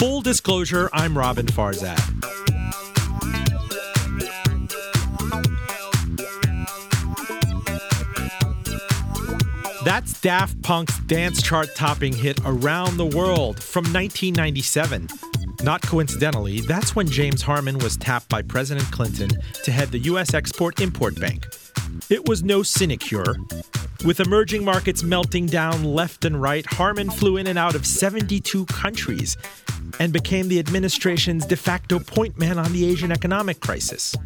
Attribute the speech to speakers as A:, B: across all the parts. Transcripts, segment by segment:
A: Full disclosure, I'm Roben Farzad. That's Daft Punk's dance chart topping hit Around the World from 1997. Not coincidentally, that's when James Harmon was tapped by President Clinton to head the U.S. Export Import Bank. It was no sinecure. With emerging markets melting down left and right, Harmon flew in and out of 72 countries and became the administration's de facto point man on the Asian economic crisis.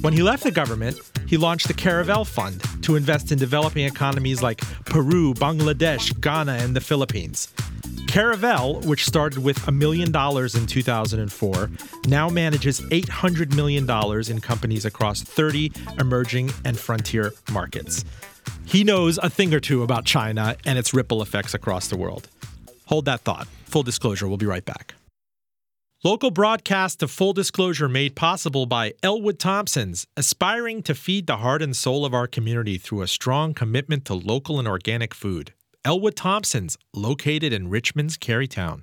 A: When he left the government, he launched the Caravel Fund to invest in developing economies like Peru, Bangladesh, Ghana, and the Philippines. Caravel, which started with a million dollars in 2004, now manages $800 million in companies across 30 emerging and frontier markets. He knows a thing or two about China and its ripple effects across the world. Hold that thought. Full disclosure, we'll be right back. Local broadcast of full disclosure made possible by Ellwood Thompson's, aspiring to feed the heart and soul of our community through a strong commitment to local and organic food. Ellwood Thompson's, located in Richmond's Carytown.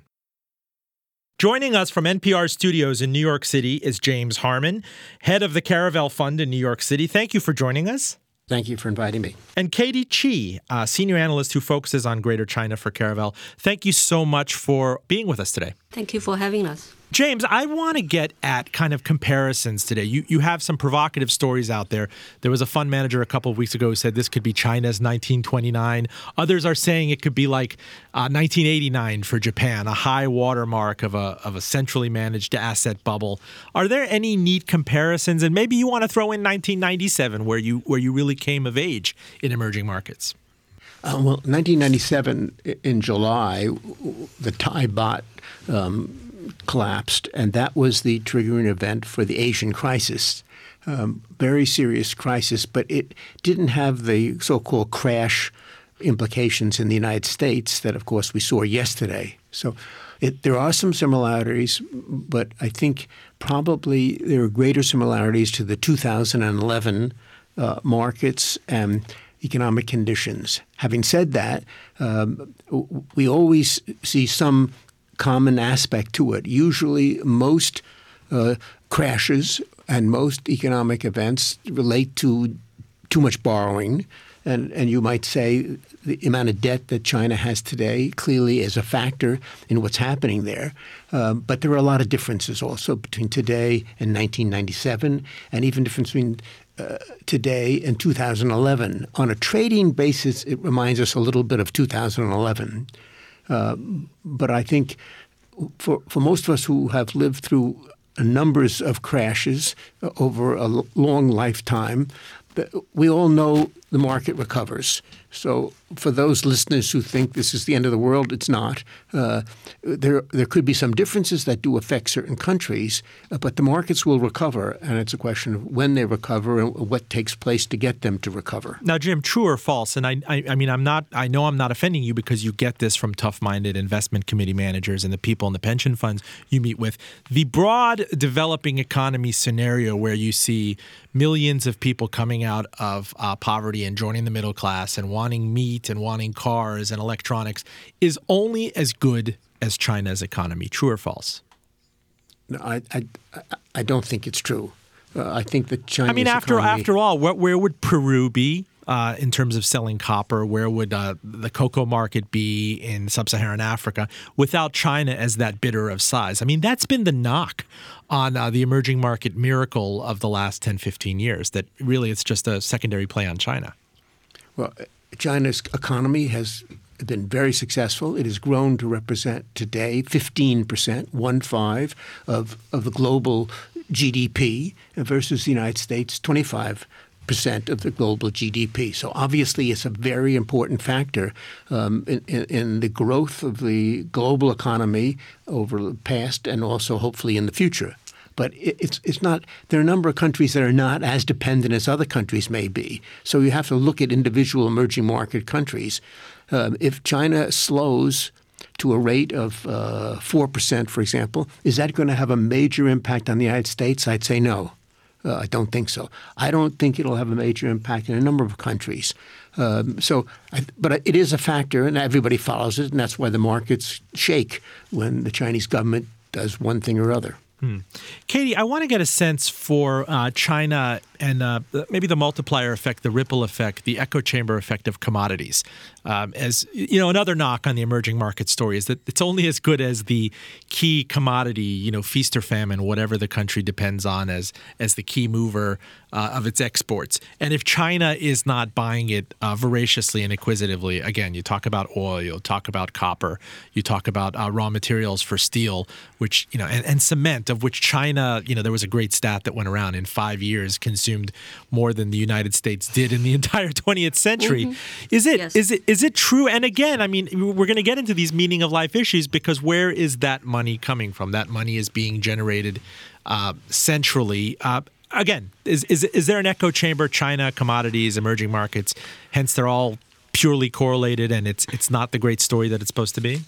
A: Joining us from NPR studios in New York City is James Harmon, head of the Caravel Fund in New York City. Thank you for joining us.
B: Thank you for inviting me.
A: And Katy Chih, a senior analyst who focuses on Greater China for Caravel. Thank you so much for being with us today.
C: Thank you for having us.
A: James, I want to get at kind of comparisons today. You you have some provocative stories out there. There was a fund manager a couple of weeks ago who said this could be China's 1929. Others are saying it could be like uh, 1989 for Japan, a high watermark of a of a centrally managed asset bubble. Are there any neat comparisons? And maybe you want to throw in 1997, where you where you really came of age in emerging markets.
B: Uh, well, 1997 in July, the Thai baht um, collapsed, and that was the triggering event for the Asian crisis. Um, very serious crisis, but it didn't have the so-called crash implications in the United States that, of course, we saw yesterday. So it, there are some similarities, but I think probably there are greater similarities to the 2011 uh, markets and economic conditions. Having said that, um, we always see some common aspect to it. Usually, most uh, crashes and most economic events relate to too much borrowing. And, and you might say the amount of debt that China has today clearly is a factor in what's happening there. Um, but there are a lot of differences also between today and 1997, and even difference between uh, today and 2011. On a trading basis, it reminds us a little bit of 2011. Uh, but I think for, for most of us who have lived through numbers of crashes uh, over a long lifetime, we all know the market recovers. So, for those listeners who think this is the end of the world, it's not. Uh, there, there could be some differences that do affect certain countries, uh, but the markets will recover, and it's a question of when they recover and what takes place to get them to recover.
A: Now, Jim, true or false? And I, I, I mean, I'm not. I know I'm not offending you because you get this from tough-minded investment committee managers and the people in the pension funds you meet with. The broad developing economy scenario where you see millions of people coming out of uh, poverty and joining the middle class and wanting meat and wanting cars and electronics is only as good as China's economy. True or false?
B: No, I, I, I don't think it's true. Uh, I think that China.
A: I mean, after
B: economy,
A: after all, where, where would Peru be uh, in terms of selling copper? Where would uh, the cocoa market be in sub-Saharan Africa without China as that bidder of size? I mean, that's been the knock on uh, the emerging market miracle of the last 10, 15 years. That really it's just a secondary play on China.
B: Well, China's economy has been very successful. It has grown to represent today 15%, one five, of, of the global GDP versus the United States, 25 percent of the global GDP. So obviously, it's a very important factor um, in, in, in, the growth of the global economy over the past and also hopefully in the future. But it's it's not. There are a number of countries that are not as dependent as other countries may be. So you have to look at individual emerging market countries. Um, if China slows to a rate of uh, four uh, percent, for example, is that going to have a major impact on the United States? I'd say no. Uh, I don't think so. I don't think it'll have a major impact in a number of countries. Um, so, I, but it is a factor, and everybody follows it, and that's why the markets shake when the Chinese government does one thing or other.
A: Hmm. Katy, I want to get a sense for uh, China and uh, maybe the multiplier effect, the ripple effect, the echo chamber effect of commodities. Um, as you know, another knock on the emerging market story is that it's only as good as the key commodity, you know, feast or famine, whatever the country depends on as as the key mover uh, of its exports. And if China is not buying it uh, voraciously and acquisitively, again, you talk about oil, you talk about copper, you talk about uh, raw materials for steel, which you know, and, and cement, of which China, you know, there was a great stat that went around in five years consumed more than the United States did in the entire 20th century. Mm-hmm. Is it yes. is it is it true? And again, I mean, we're going to get into these meaning of life issues because where is that money coming from? That money is being generated uh, centrally. Uh, again, is, is is there an echo chamber? China, commodities, emerging markets. Hence, they're all purely correlated, and it's it's not the great story that it's supposed to be.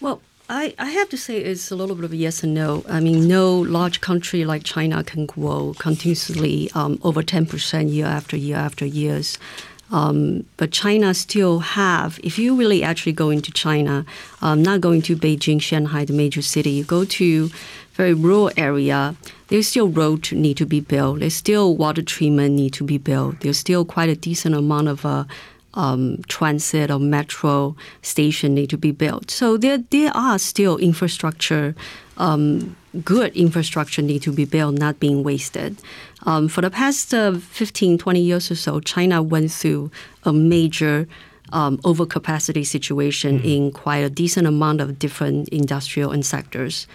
C: Well, I, I have to say it's a little bit of a yes and no. I mean, no large country like China can grow continuously um, over 10% year after year after years. Um, but China still have, if you really actually go into China, um, not going to Beijing, Shanghai, the major city, you go to very rural area, there's still road need to be built. There's still water treatment need to be built. There's still quite a decent amount of uh, um, transit or metro station need to be built. So there, there are still infrastructure, um, good infrastructure need to be built, not being wasted. Um, for the past uh, 15, 20 years or so, China went through a major um, overcapacity situation mm. in quite a decent amount of different industrial and sectors.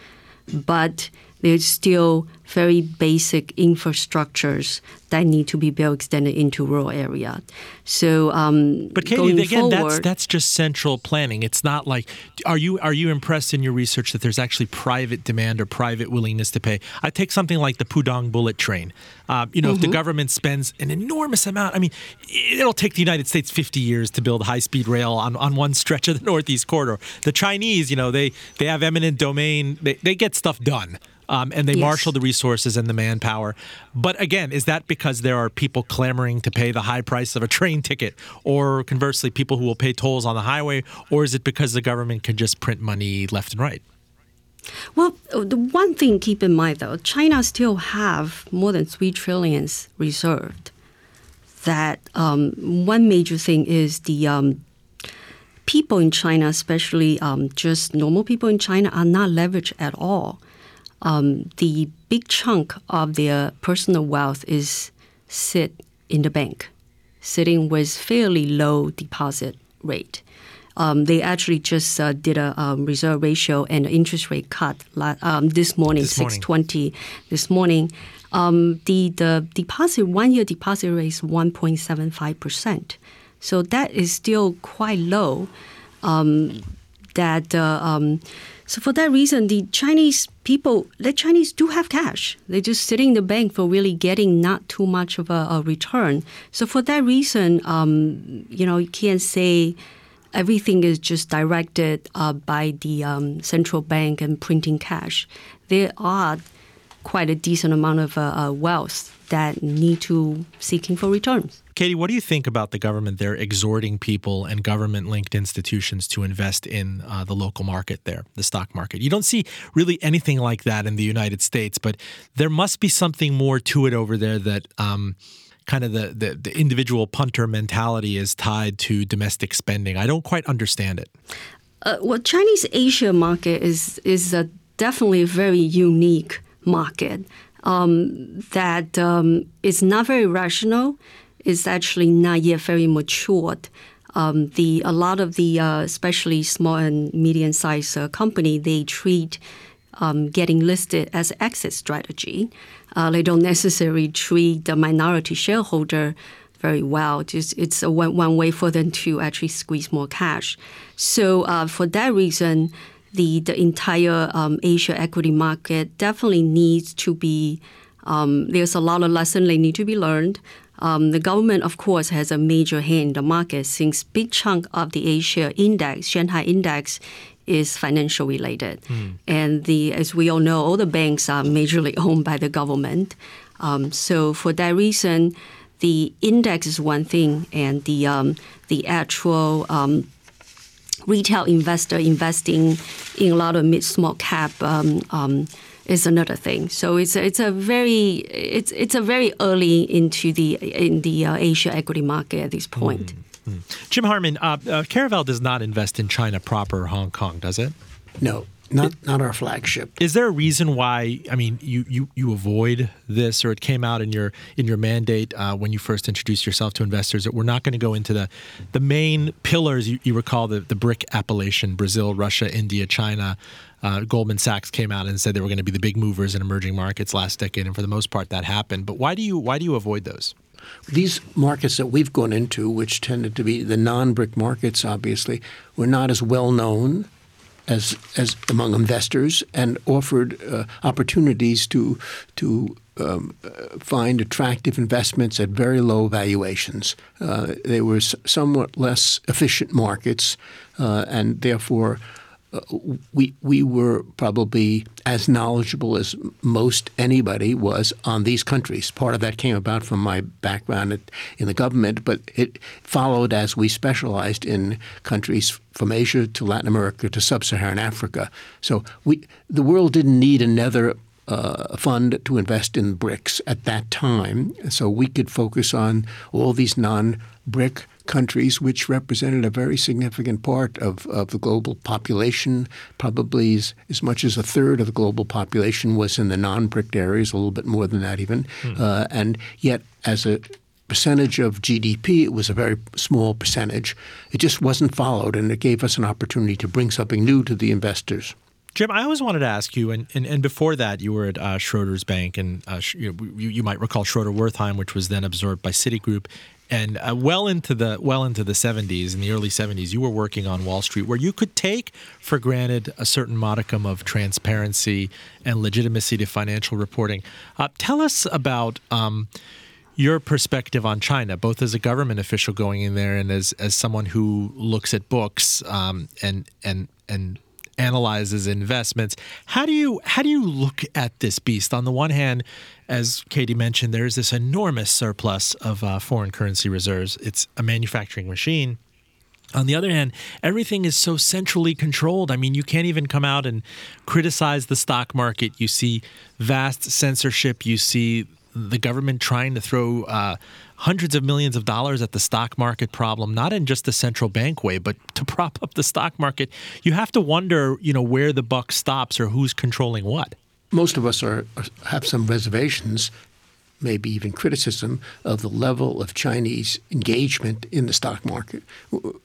C: But there's still very basic infrastructures that need to be built extended into rural area. So, um,
A: but Katy, again, forward, that's that's just central planning. It's not like are you are you impressed in your research that there's actually private demand or private willingness to pay? I take something like the Pudong bullet train. Uh, you know, mm-hmm. if the mm-hmm. government spends an enormous amount, I mean, it'll take the United States 50 years to build high speed rail on, on one stretch of the Northeast corridor. The Chinese, you know, they they have eminent domain. They they get stuff done um, and they yes. marshal the resources and the manpower. But again, is that because there are people clamoring to pay the high price of a train ticket, or conversely, people who will pay tolls on the highway, or is it because the government can just print money left and right?
C: Well, the one thing keep in mind though, China still have more than three trillions reserved. That um, one major thing is the um, people in China, especially um, just normal people in China, are not leveraged at all um, the big chunk of their personal wealth is sit in the bank, sitting with fairly low deposit rate. Um, they actually just uh, did a um, reserve ratio and interest rate cut um, this morning, six twenty this morning. Um, the the deposit one year deposit rate is one point seven five percent, so that is still quite low. Um, that uh, um, so for that reason, the Chinese people, the Chinese do have cash. They're just sitting in the bank for really getting not too much of a, a return. So for that reason, um, you know, you can't say everything is just directed uh, by the um, central bank and printing cash. There are quite a decent amount of uh, uh, wealth that need to seeking for returns.
A: Katy, what do you think about the government there exhorting people and government linked institutions to invest in uh, the local market there, the stock market? You don't see really anything like that in the United States, but there must be something more to it over there that. Um, kind of the, the, the, individual punter mentality is tied to domestic spending. I don't quite understand it.
C: Uh, well, Chinese A-share market is is a definitely very unique market um, that um, is not very rational is actually not yet very matured. Um, the a lot of the uh, especially small and medium sized uh, company they treat um, getting listed as exit strategy. Uh, they don't necessarily treat the minority shareholder very well. Just it's a one, one way for them to actually squeeze more cash. So uh, for that reason, the the entire um, A-share equity market definitely needs to be. Um, there's a lot of lessons they need to be learned. Um, the government, of course, has a major hand in the market since big chunk of the A-share index, Shanghai index, is financial related. Mm. And the, as we all know, all the banks are majorly owned by the government. Um, so for that reason, the index is one thing, and the um, the actual um, retail investor investing in a lot of mid small cap um, um, is another thing. So it's a, it's a very it's it's a very early into the in the uh, A-share equity market at this point.
A: Mm-hmm. Jim Harmon, uh, uh, Caravel does not invest in China proper or Hong Kong, does it?
B: No, not not our flagship.
A: Is there a reason why? I mean, you you, you avoid this, or it came out in your in your mandate uh, when you first introduced yourself to investors that we're not going to go into the the main pillars. You, you recall the the BRIC appellation: Brazil, Russia, India, China. Uh, Goldman Sachs came out and said they were going to be the big movers in emerging markets last decade, and for the most part, that happened. But why do you why do you avoid those?
B: These markets that we've gone into, which tended to be the non-BRIC markets, obviously, were not as well known as as among investors and offered uh, opportunities to to um, find attractive investments at very low valuations. Uh, they were somewhat less efficient markets, uh, and therefore we we were probably as knowledgeable as most anybody was on these countries. Part of that came about from my background at, in the government, but it followed as we specialized in countries from Asia to Latin America to sub-Saharan Africa. So we the world didn't need another uh, fund to invest in BRICS at that time, so we could focus on all these non-BRIC countries, which represented a very significant part of, of the global population. Probably as, as, much as a third of the global population was in the non-BRIC areas, a little bit more than that even. Mm. Uh, and yet, as a percentage of GDP, it was a very small percentage. It just wasn't followed, and it gave us an opportunity to bring something new to the investors.
A: Jim, I always wanted to ask you, and, and, and before that, you were at uh, Schroders Bank, and uh, you, you, might recall Schroder Wertheim, which was then absorbed by Citigroup and uh, well into the well into the 70s in the early 70s you were working on wall street where you could take for granted a certain modicum of transparency and legitimacy to financial reporting. Uh, tell us about um, your perspective on China, both as a government official going in there and as, as someone who looks at books um, and and and analyzes investments. How do you how do you look at this beast? On the one hand, as Katy mentioned, there is this enormous surplus of uh, foreign currency reserves. It's a manufacturing machine. On the other hand, everything is so centrally controlled. I mean, you can't even come out and criticize the stock market. You see vast censorship. You see the government trying to throw uh, hundreds of millions of dollars at the stock market problem, not in just the central bank way, but to prop up the stock market. You have to wonder, you know, where the buck stops or who's controlling what.
B: Most of us are have some reservations maybe even criticism of the level of Chinese engagement in the stock market.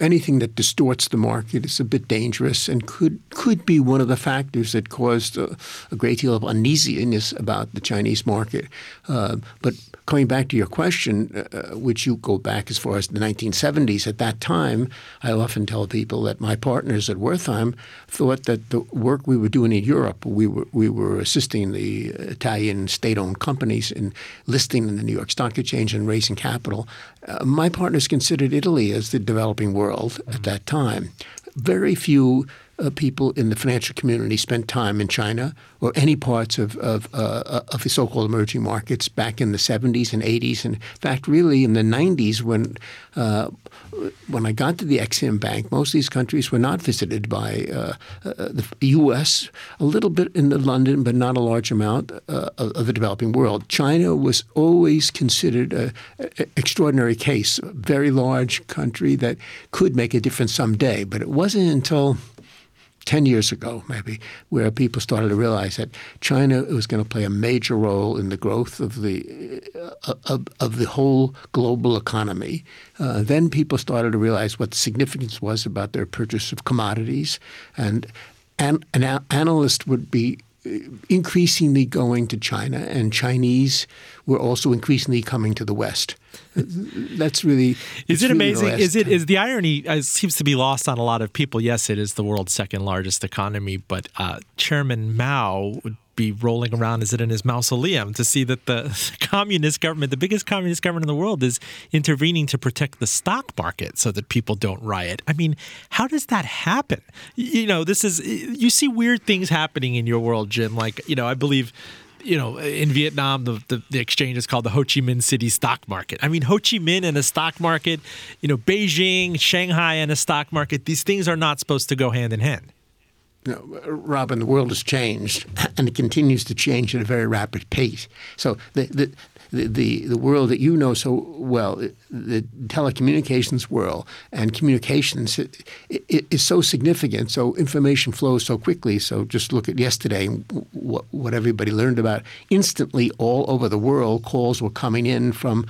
B: Anything that distorts the market is a bit dangerous and could could be one of the factors that caused a, a great deal of uneasiness about the Chinese market. Uh, but coming back to your question, uh, which you go back as far as the 1970s, at that time, I often tell people that my partners at Wertheim thought that the work we were doing in Europe, we were we were assisting the Italian state-owned companies in listing in the New York Stock Exchange and raising capital. Uh, my partners considered Italy as the developing world mm-hmm. at that time. Very few uh, people in the financial community spent time in China or any parts of of, uh, of the so-called emerging markets back in the 70s and 80s. And in fact, really in the 90s, when uh, when I got to the Exim Bank, most of these countries were not visited by uh, uh, the U.S. A little bit in London, but not a large amount uh, of the developing world. China was always considered an extraordinary case, a very large country that could make a difference someday. But it wasn't until 10 years ago, maybe, where people started to realize that China was going to play a major role in the growth of the, uh, of, of, the whole global economy. Uh, then people started to realize what the significance was about their purchase of commodities. And an, an analyst would be increasingly going to China, and Chinese were also increasingly coming to the West. That's really
A: is it really amazing? Is it is the irony uh, seems to be lost on a lot of people? Yes, it is the world's second largest economy, but uh, Chairman Mao be rolling around is it in his mausoleum to see that the communist government, the biggest communist government in the world, is intervening to protect the stock market so that people don't riot. I mean, how does that happen? You know, this is you see weird things happening in your world, Jim. Like, you know, I believe you know, in Vietnam, the, the, the exchange is called the Ho Chi Minh City Stock Market. I mean, Ho Chi Minh and a stock market, you know, Beijing, Shanghai and a stock market, these things are not supposed to go hand in hand.
B: No, Roben, the world has changed, and it continues to change at a very rapid pace. So the, the, the, the, the world that you know so well, the telecommunications world and communications it, it is so significant. So information flows so quickly. So just look at yesterday, what, what everybody learned about. Instantly, all over the world, calls were coming in from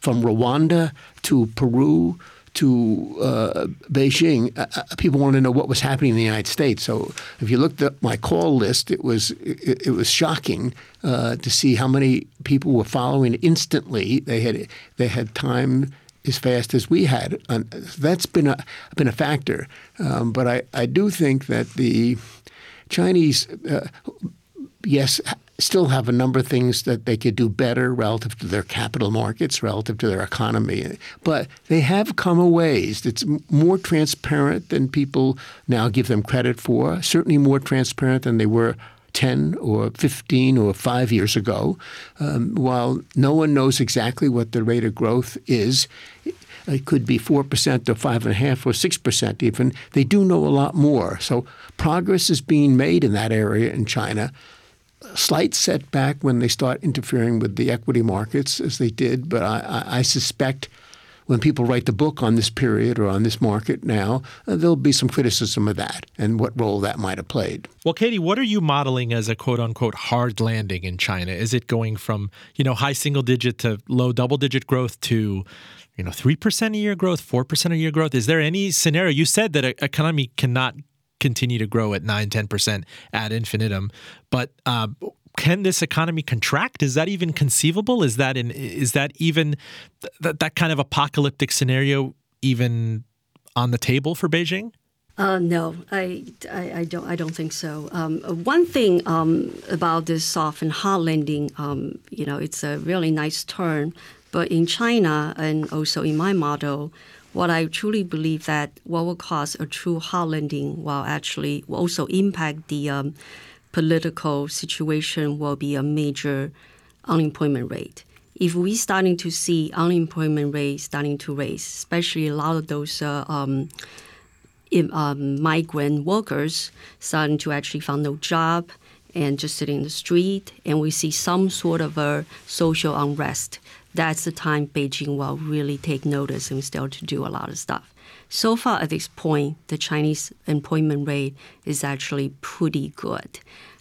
B: from Rwanda to Peru to uh, Beijing, uh, uh, people wanted to know what was happening in the United States. So if you looked at my call list, it was it, it was shocking uh, to see how many people were following instantly. They had they had time as fast as we had. That's been a been a factor. Um, but I, I do think that the Chinese, uh, yes, still have a number of things that they could do better relative to their capital markets, relative to their economy. But they have come a ways. It's more transparent than people now give them credit for, certainly more transparent than they were 10 or 15 or 5 years ago. Um, while no one knows exactly what the rate of growth is, it could be 4% or 5.5 or 6% even. They do know a lot more. So progress is being made in that area in China slight setback when they start interfering with the equity markets, as they did. But I, I suspect when people write the book on this period or on this market now, uh, there'll be some criticism of that and what role that might have played.
A: Well, Katy, what are you modeling as a quote unquote hard landing in China? Is it going from, you know, high single digit to low double digit growth to, you know, 3% a year growth, 4% a year growth? Is there any scenario? You said that an economy cannot continue to grow at 9 10% ad infinitum but uh, can this economy contract is that even conceivable is that in is that even th- that kind of apocalyptic scenario even on the table for beijing
C: uh, no, I, I, I, don't. I don't think so. Um, one thing um, about this soft and hard landing, um, you know, it's a really nice turn. But in China and also in my model, what I truly believe that what will cause a true hard landing will actually will also impact the um, political situation will be a major unemployment rate. If we starting to see unemployment rate starting to raise, especially a lot of those uh, um, um, migrant workers starting to actually find no job and just sitting in the street, and we see some sort of a social unrest that's the time Beijing will really take notice and start to do a lot of stuff. So far at this point, the Chinese employment rate is actually pretty good.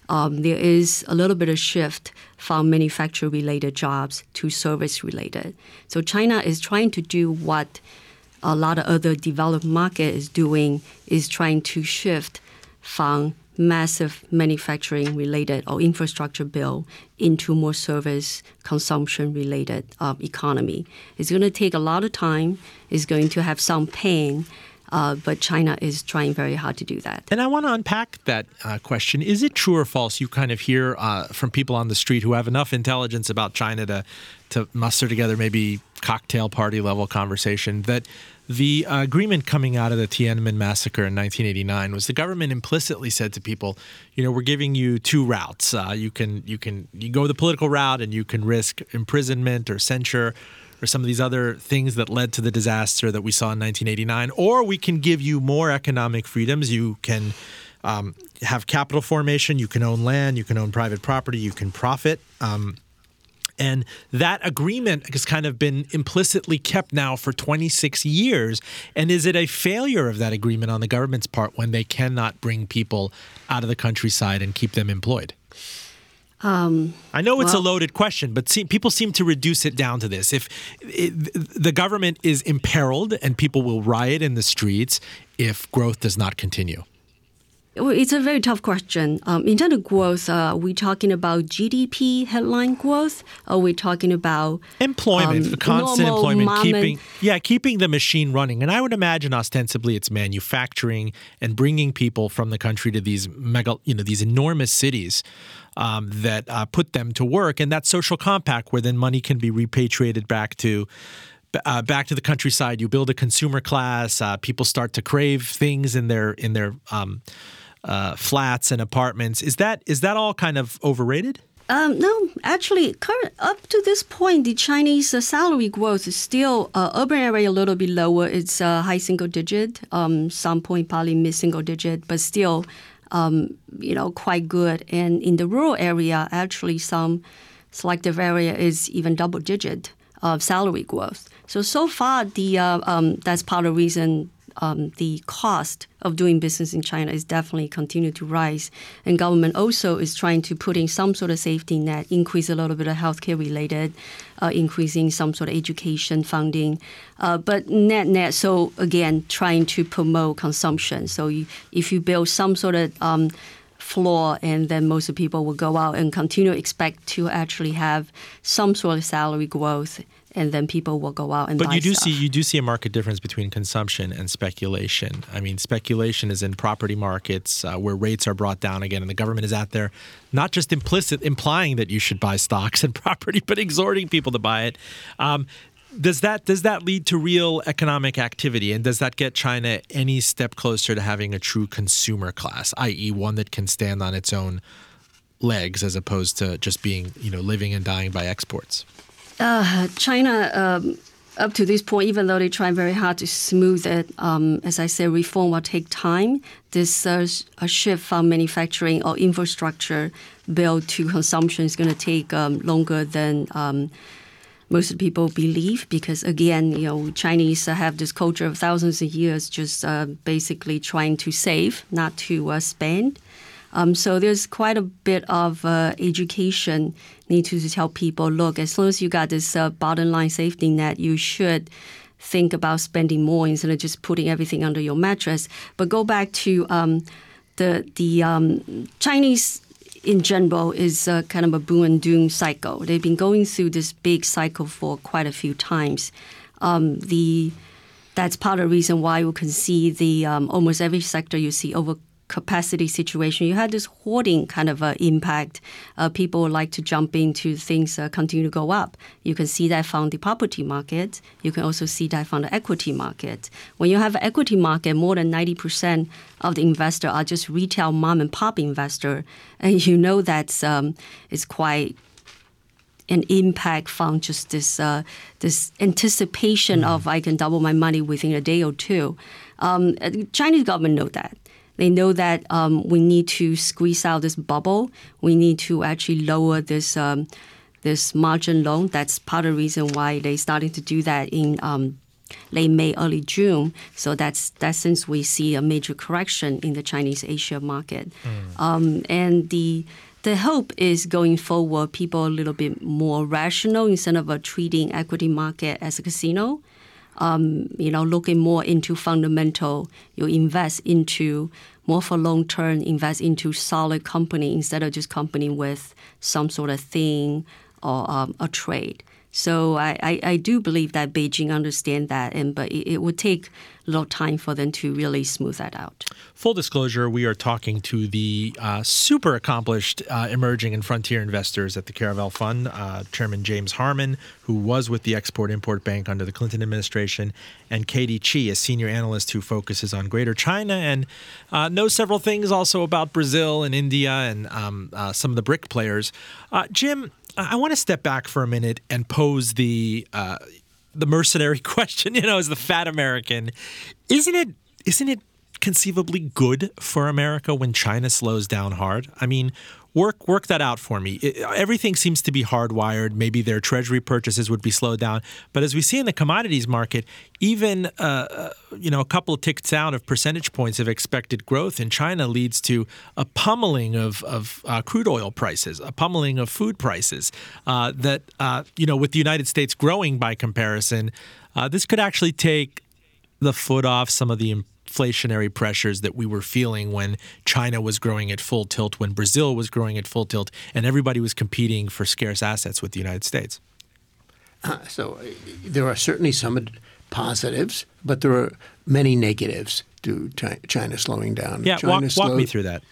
C: Um, there is a little bit of shift from manufacturer related jobs to service related. So China is trying to do what a lot of other developed market is doing is trying to shift from massive manufacturing related or infrastructure bill into more service consumption related uh, economy. It's going to take a lot of time. It's going to have some pain. Uh, but China is trying very hard to do that.
A: And I want to unpack that uh, question. Is it true or false? You kind of hear uh, from people on the street who have enough intelligence about China to to muster together maybe cocktail party level conversation that the uh, agreement coming out of the Tiananmen massacre in 1989 was the government implicitly said to people, you know, we're giving you two routes. Uh, you can you can you go the political route and you can risk imprisonment or censure or some of these other things that led to the disaster that we saw in 1989, or we can give you more economic freedoms. You can um, have capital formation, you can own land, you can own private property, you can profit. Um, and that agreement has kind of been implicitly kept now for 26 years. And is it a failure of that agreement on the government's part when they cannot bring people out of the countryside and keep them employed? Um, I know it's well, a loaded question, but see, people seem to reduce it down to this: if it, the government is imperiled and people will riot in the streets if growth does not continue.
C: It's a very tough question. Um, in terms of growth, uh, are we talking about GDP headline growth? Are we talking about
A: employment, um, constant employment, keeping yeah, keeping the machine running? And I would imagine ostensibly it's manufacturing and bringing people from the country to these mega, you know, these enormous cities um, that uh, put them to work, and that social compact where then money can be repatriated back to. Uh, back to the countryside, you build a consumer class. Uh, people start to crave things in their in their um, uh, flats and apartments. Is that is that all kind of overrated?
C: Um, no, actually, current, up to this point, the Chinese uh, salary growth is still uh, urban area a little bit lower. It's uh, high single digit, um, some point probably mid single digit, but still, um, you know, quite good. And in the rural area, actually, some selective area is even double digit of salary growth. So so far, the uh, um, that's part of the reason um, the cost of doing business in China is definitely continue to rise, and government also is trying to put in some sort of safety net, increase a little bit of healthcare related, uh, increasing some sort of education funding, uh, but net net. So again, trying to promote consumption. So you, if you build some sort of um, floor, and then most of people will go out and continue expect to actually have some sort of salary growth and then people will go out and
A: but
C: buy
A: you do
C: stuff.
A: see you do see a market difference between consumption and speculation i mean speculation is in property markets uh, where rates are brought down again and the government is out there not just implicit implying that you should buy stocks and property but exhorting people to buy it um, does that does that lead to real economic activity and does that get China any step closer to having a true consumer class i.e. one that can stand on its own legs as opposed to just being you know living and dying by exports
C: uh, China, um, up to this point, even though they try very hard to smooth it, um, as I said, reform will take time. This uh, shift from manufacturing or infrastructure build to consumption is going to take um, longer than um, most people believe because again you know chinese have this culture of thousands of years just uh, basically trying to save not to uh, spend um, so there's quite a bit of uh, education need to tell people, look, as long as you got this uh, bottom line safety net, you should think about spending more instead of just putting everything under your mattress. But go back to um, the the um, Chinese in general is uh, kind of a boom and doom cycle. They've been going through this big cycle for quite a few times. Um, the that's part of the reason why we can see the um, almost every sector you see over capacity situation, you had this hoarding kind of uh, impact. Uh, people like to jump into things uh, continue to go up. You can see that from the property market. You can also see that from the equity market. When you have an equity market, more than 90% of the investor are just retail mom and pop investor, and you know that's um, it's quite an impact from just this uh, this anticipation mm-hmm. of I can double my money within a day or two. Um, Chinese government know that. They know that um, we need to squeeze out this bubble. We need to actually lower this um, this margin loan. That's part of the reason why they started to do that in um, late May, early June. So that's that's since we see a major correction in the Chinese A-share market, mm. and the the hope is going forward, people a little bit more rational instead of treating equity market as a casino um, you know, looking more into fundamental, you invest into more for long term, invest into solid company instead of just company with some sort of thing or um, a trade. So I, I, I, do believe that Beijing understand that, and but it, it, would take a little time for them to really smooth that out.
A: Full disclosure: We are talking to the uh, super accomplished uh, emerging and frontier investors at the Caravel Fund, uh, Chairman James Harmon, who was with the Export Import Bank under the Clinton administration, and Katy Chih, a senior analyst who focuses on Greater China and uh, knows several things also about Brazil and India and um, uh, some of the BRIC players. Uh, Jim I want to step back for a minute and pose the uh, the mercenary question. You know, as the fat American, isn't it isn't it conceivably good for America when China slows down hard? I mean, work work that out for me. It, everything seems to be hardwired. Maybe their treasury purchases would be slowed down, but as we see in the commodities market, even uh, uh, you know a couple of ticks down of percentage points of expected growth in China leads to a pummeling of of uh, crude oil prices, a pummeling of food prices. Uh, that uh, you know, with the United States growing by comparison, uh, this could actually take the foot off some of the inflationary pressures that we were feeling when China was growing at full tilt, when Brazil was growing at full tilt, and everybody was competing for scarce assets with the United States?
B: Uh, so uh, there are certainly some positives, but there are many negatives to China slowing down.
A: Yeah,
B: China
A: walk, slowed, walk me through that.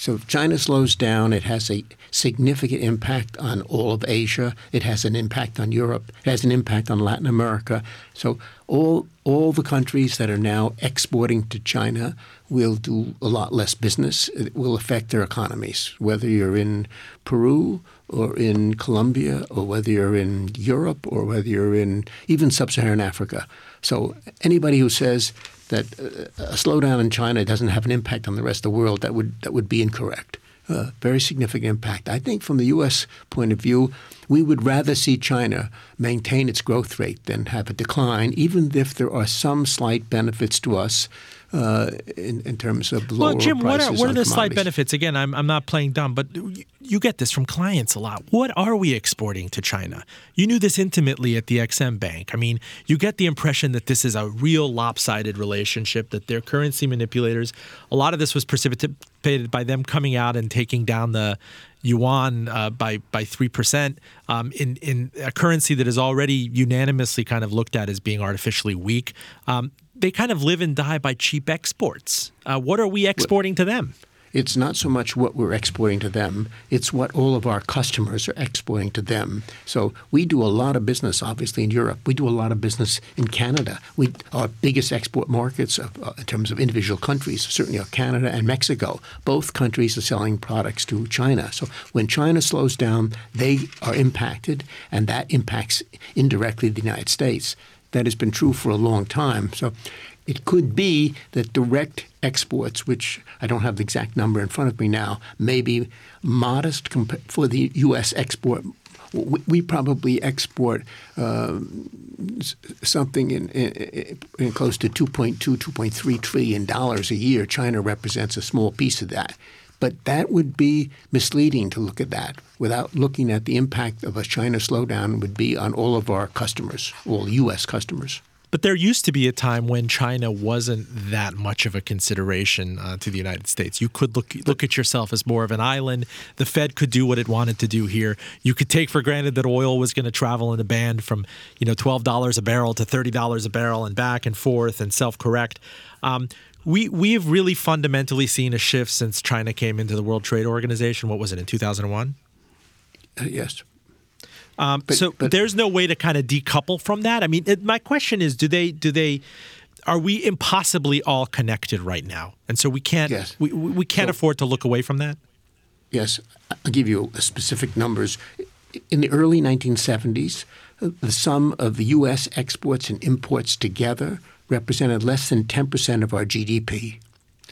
B: So if China slows down, it has a significant impact on all of Asia. It has an impact on Europe. It has an impact on Latin America. So all all the countries that are now exporting to China will do a lot less business. It will affect their economies, whether you're in Peru or in Colombia or whether you're in Europe or whether you're in even sub-Saharan Africa. So anybody who says that uh, a slowdown in China doesn't have an impact on the rest of the world, that would that would be incorrect. Uh, very significant impact. I think from the U.S. point of view, we would rather see China maintain its growth rate than have a decline, even if there are some slight benefits to us uh, in, in, terms of lower
A: well, Jim,
B: what
A: are, what are the slight benefits? Again, I'm, I'm not playing dumb, but you get this from clients a lot. What are we exporting to China? You knew this intimately at the Exim Bank. I mean, you get the impression that this is a real lopsided relationship, that they're currency manipulators. A lot of this was precipitated by them coming out and taking down the yuan uh, by by three percent um, in in a currency that is already unanimously kind of looked at as being artificially weak. Um, they kind of live and die by cheap exports. Uh, what are we exporting to them?
B: It's not so much what we're exporting to them, it's what all of our customers are exporting to them. So we do a lot of business, obviously, in Europe. We do a lot of business in Canada. We, our biggest export markets uh, in terms of individual countries certainly are Canada and Mexico. Both countries are selling products to China. So when China slows down, they are impacted, and that impacts indirectly the United States. That has been true for a long time. So it could be that direct exports, which I don't have the exact number in front of me now, may be modest for the U.S. export. We probably export uh, something in, in, in, close to 2.2, 2.3 trillion dollars a year. China represents a small piece of that. But that would be misleading to look at that without looking at the impact of a China slowdown would be on all of our customers, all U.S. customers.
A: But there used to be a time when China wasn't that much of a consideration uh, to the United States. You could look look at yourself as more of an island. The Fed could do what it wanted to do here. You could take for granted that oil was going to travel in a band from you know twelve dollars a barrel to thirty dollars a barrel and back and forth and self correct. Um, we we have really fundamentally seen a shift since China came into the World Trade Organization. What was it in two thousand and one?
B: Uh, yes.
A: Um, but, so but, there's no way to kind of decouple from that. I mean, it, my question is, do they do they are we impossibly all connected right now, and so we can't yes. we we can't afford to look away from that?
B: Yes, I'll give you specific numbers. In the early 1970s, the sum of the U.S. exports and imports together represented less than 10% of our GDP.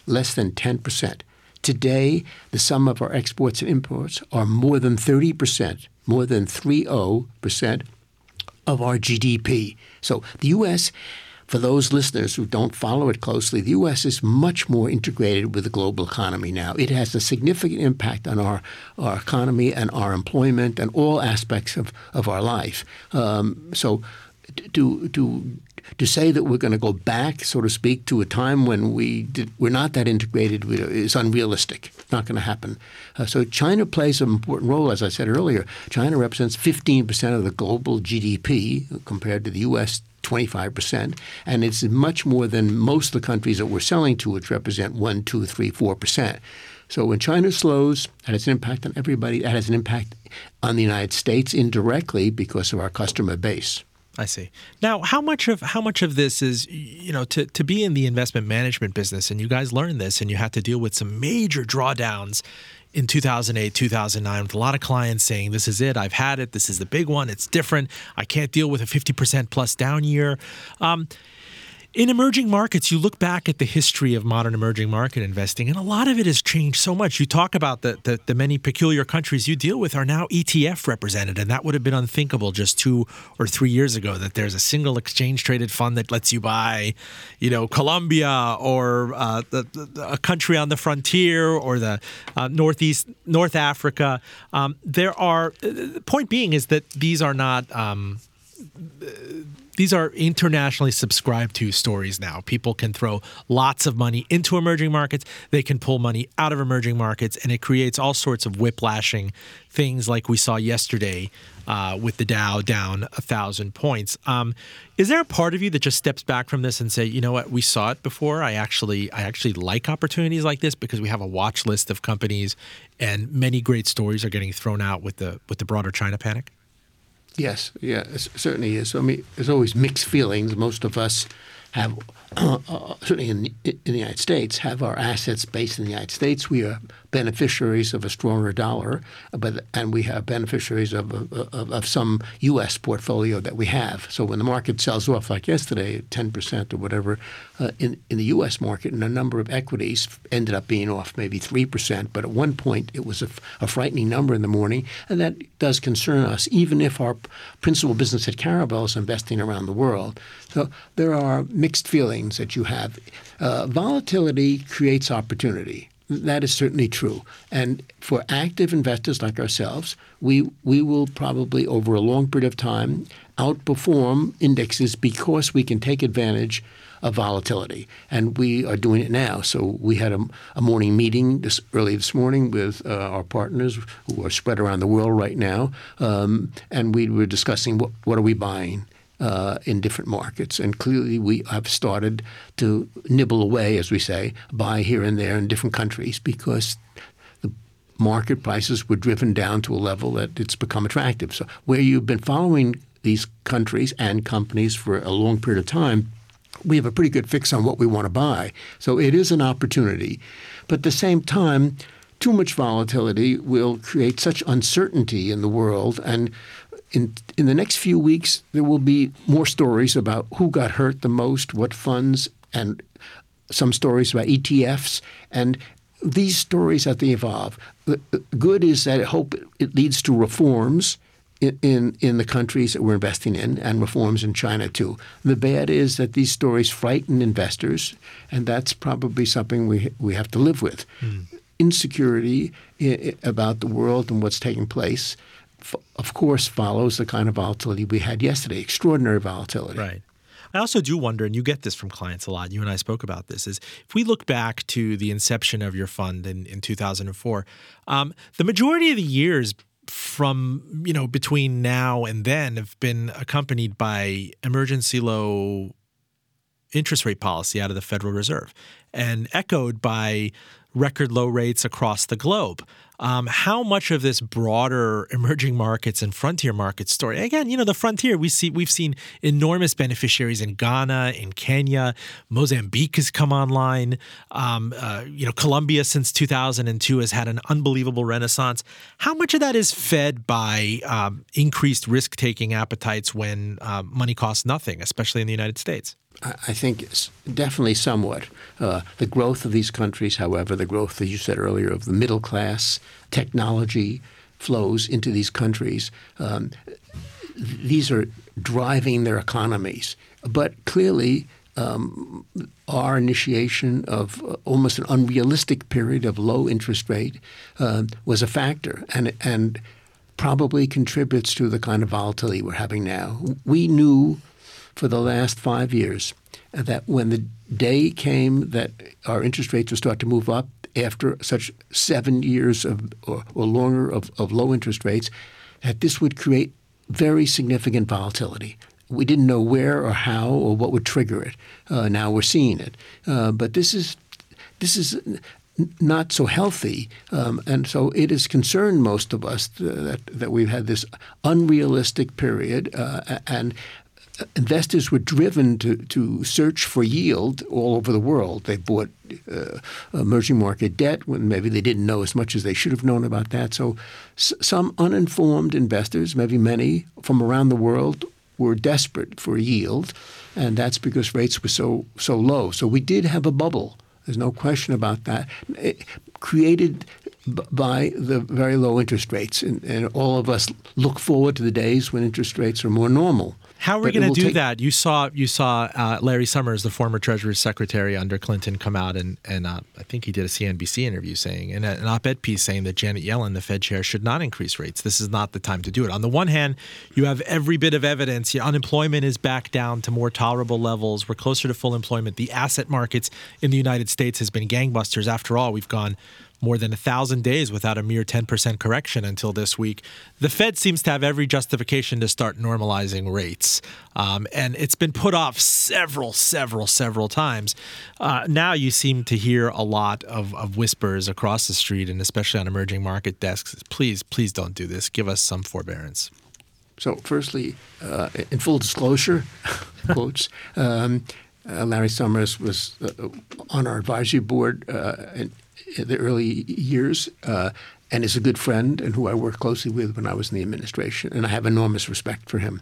B: Less than 10%. Today, the sum of our exports and imports are more than 30%, more than 30% of our GDP. So the U.S., for those listeners who don't follow it closely, the U.S. is much more integrated with the global economy now. It has a significant impact on our, our economy and our employment and all aspects of, of our life. Um, so to, to to say that we're going to go back, so to speak, to a time when we did, we're not that integrated is unrealistic. It's not going to happen. Uh, so China plays an important role, as I said earlier. China represents 15% of the global GDP compared to the U.S. 25%, and it's much more than most of the countries that we're selling to, which represent 1, 2, 3, 4%. So when China slows, that has an impact on everybody. That has an impact on the United States indirectly because of our customer base.
A: I see. Now, how much of how much of this is you know to to be in the investment management business, and you guys learned this, and you had to deal with some major drawdowns in 2008, 2009, with a lot of clients saying, "This is it. I've had it. This is the big one. It's different. I can't deal with a 50% plus down year." Um, in emerging markets, you look back at the history of modern emerging market investing, and a lot of it has changed so much. You talk about the, the, the, many peculiar countries you deal with are now ETF represented, and that would have been unthinkable just two or three years ago that there's a single exchange traded fund that lets you buy, you know, Colombia or uh, the, the, a country on the frontier or the uh, Northeast, North Africa. Um, there are, the uh, point being is that these are not. Um, these are internationally subscribed to stories now. People can throw lots of money into emerging markets, they can pull money out of emerging markets, and it creates all sorts of whiplashing things like we saw yesterday uh, with the Dow down a thousand points. Um, is there a part of you that just steps back from this and say, you know what, we saw it before. I actually, I actually like opportunities like this because we have a watch list of companies, and many great stories are getting thrown out with the with the broader China panic.
B: Yes, yeah, it certainly is. I mean, there's always mixed feelings. Most of us have, uh, uh, certainly in, in the United States, have our assets based in the United States. We are beneficiaries of a stronger dollar, but and we have beneficiaries of, of, of some U.S. portfolio that we have. So when the market sells off, like yesterday, 10% or whatever, uh, in, in the U.S. market, and a number of equities ended up being off maybe 3%. But at one point, it was a, a frightening number in the morning, and that does concern us, even if our principal business at Caravel is investing around the world. So there are mixed feelings that you have. Uh, volatility creates opportunity. That is certainly true. And for active investors like ourselves, we, we will probably, over a long period of time, outperform indexes because we can take advantage of volatility. And we are doing it now. So we had a, a morning meeting this early this morning with uh, our partners who are spread around the world right now. Um, and we were discussing what, what are we buying uh, in different markets. And clearly, we have started to nibble away, as we say, buy here and there in different countries because the market prices were driven down to a level that it's become attractive. So, where you've been following these countries and companies for a long period of time, we have a pretty good fix on what we want to buy. So, it is an opportunity. But at the same time, too much volatility will create such uncertainty in the world and in in the next few weeks, there will be more stories about who got hurt the most, what funds, and some stories about ETFs. And these stories as they evolve, good is that I hope it leads to reforms. In, in, in the countries that we're investing in and reforms in China too. The bad is that these stories frighten investors, and that's probably something we we have to live with. Mm. Insecurity about the world and what's taking place of course, follows the kind of volatility we had yesterday, extraordinary volatility.
A: Right. I also do wonder, and you get this from clients a lot. You and I spoke about this. Is if we look back to the inception of your fund in, in 2004, um, the majority of the years from you know between now and then have been accompanied by emergency low interest rate policy out of the Federal Reserve and echoed by record low rates across the globe. Um, how much of this broader emerging markets and frontier market story? Again, you know, the frontier we see we've seen enormous beneficiaries in Ghana, in Kenya, Mozambique has come online. Um, uh, you know, Colombia since 2002 has had an unbelievable renaissance. How much of that is fed by um, increased risk taking appetites when uh, money costs nothing, especially in the United States?
B: I think definitely somewhat. Uh, the growth of these countries, however, the growth, as you said earlier, of the middle class, technology flows into these countries. Um, these are driving their economies. But clearly, um, our initiation of uh, almost an unrealistic period of low interest rate uh, was a factor, and and probably contributes to the kind of volatility we're having now. We knew for the last five years that when the day came that our interest rates would start to move up after such seven years of or, or longer of, of low interest rates, that this would create very significant volatility. We didn't know where or how or what would trigger it. Uh, now we're seeing it, uh, but this is this is not so healthy, um, and so it has concerned most of us that that we've had this unrealistic period, uh, and investors were driven to, to search for yield all over the world. They bought uh, emerging market debt when maybe they didn't know as much as they should have known about that. So s- some uninformed investors, maybe many from around the world, were desperate for yield, and that's because rates were so so low. So we did have a bubble. There's no question about that. It created by the very low interest rates, and, and all of us look forward to the days when interest rates are more normal.
A: How are we going to do take... that? You saw you saw uh, Larry Summers, the former Treasury Secretary under Clinton, come out and and uh, I think he did a CNBC interview saying in an op-ed piece saying that Janet Yellen, the Fed chair, should not increase rates. This is not the time to do it. On the one hand, you have every bit of evidence. Your Unemployment is back down to more tolerable levels. We're closer to full employment. The asset markets in the United States has been gangbusters. After all, we've gone more than a thousand days without a mere 10% correction until this week. The Fed seems to have every justification to start normalizing rates. Um, and it's been put off several, several, several times. Uh, now you seem to hear a lot of, of whispers across the street and especially on emerging market desks. Please, please don't do this. Give us some forbearance.
B: So, firstly, uh, in full disclosure, quotes, um, uh, Larry Summers was uh, on our advisory board uh, the early years uh, and is a good friend and who I worked closely with when I was in the administration, and I have enormous respect for him.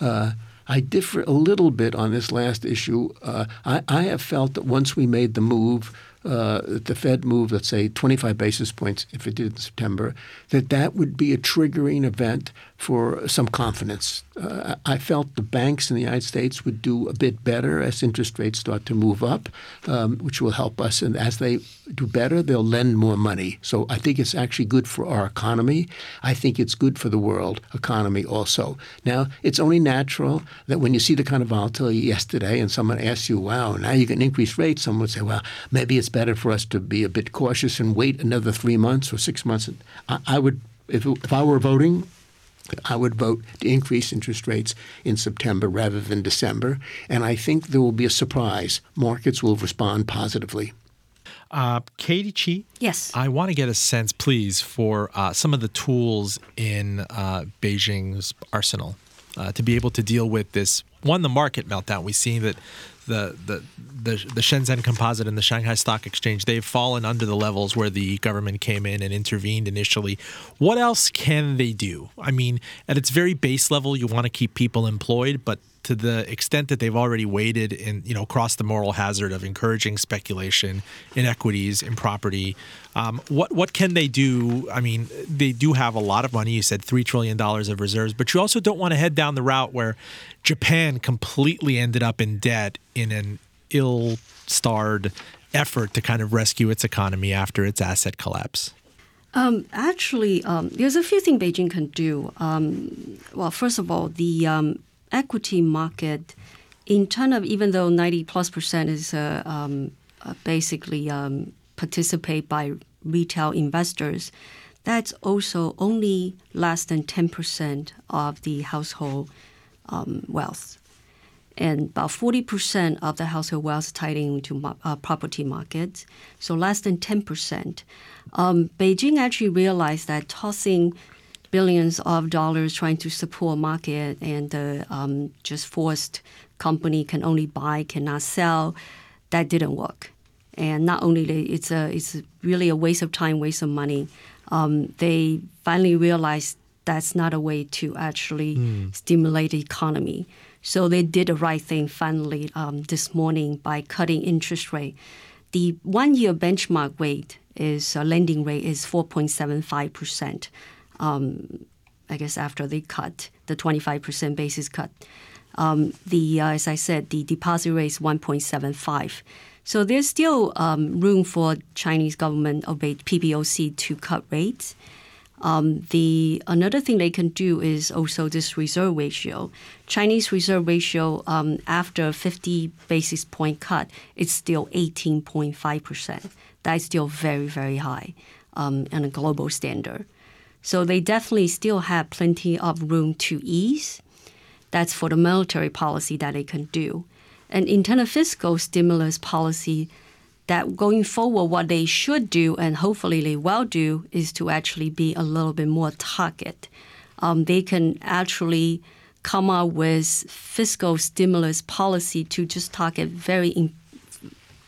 B: Uh, I differ a little bit on this last issue. Uh, I, I, have felt that once we made the move uh, the Fed moved, let's say, 25 basis points, if it did in September, that that would be a triggering event for some confidence. Uh, I felt the banks in the United States would do a bit better as interest rates start to move up, um, which will help us. And as they do better, they'll lend more money. So I think it's actually good for our economy. I think it's good for the world economy also. Now, it's only natural that when you see the kind of volatility yesterday and someone asks you, wow, now you can increase rates, someone would say, well, maybe it's better for us to be a bit cautious and wait another three months or six months. I, I would, if, if I were voting, I would vote to increase interest rates in September rather than December. And I think there will be a surprise. Markets will respond positively.
A: Uh, Katy Chih?
C: Yes.
A: I want to get a sense, please, for uh, some of the tools in uh, Beijing's arsenal uh, to be able to deal with this. One, the market meltdown. We see that the, the the the Shenzhen Composite and the Shanghai Stock Exchange they've fallen under the levels where the government came in and intervened initially. What else can they do? I mean, at its very base level, you want to keep people employed, but to the extent that they've already waded in, you know, crossed the moral hazard of encouraging speculation in equities, in property. Um, what what can they do? I mean, they do have a lot of money. You said three trillion dollars of reserves, but you also don't want to head down the route where Japan completely ended up in debt in an ill-starred effort to kind of rescue its economy after its asset collapse.
C: Um, actually, um, there's a few things Beijing can do. Um, well, first of all, the um, equity market, in of even though 90 plus percent is uh, um, uh, basically um, participate by retail investors, that's also only less than 10 percent of the household um, wealth. And about 40% of the household wealth tied into uh, property markets, so less than 10%. Um, Beijing actually realized that tossing billions of dollars trying to support market and uh, um, just forced company can only buy cannot sell that didn't work and not only it's a it's really a waste of time waste of money um, they finally realized that's not a way to actually mm. stimulate the economy so they did the right thing finally um, this morning by cutting interest rate the one year benchmark rate is uh, lending rate is 4.75 percent um, I guess after they cut the 25% basis cut. Um, the uh, as I said, the deposit rate is 1.75. So there's still um, room for Chinese government of PBOC to cut rates. Um, the another thing they can do is also this reserve ratio. Chinese reserve ratio um, after 50 basis point cut, it's still 18.5 percent. That's still very very high um, on a global standard. So they definitely still have plenty of room to ease. That's for the military policy that they can do. And internal fiscal stimulus policy that going forward, what they should do, and hopefully they will do, is to actually be a little bit more target. Um, they can actually come up with fiscal stimulus policy to just target very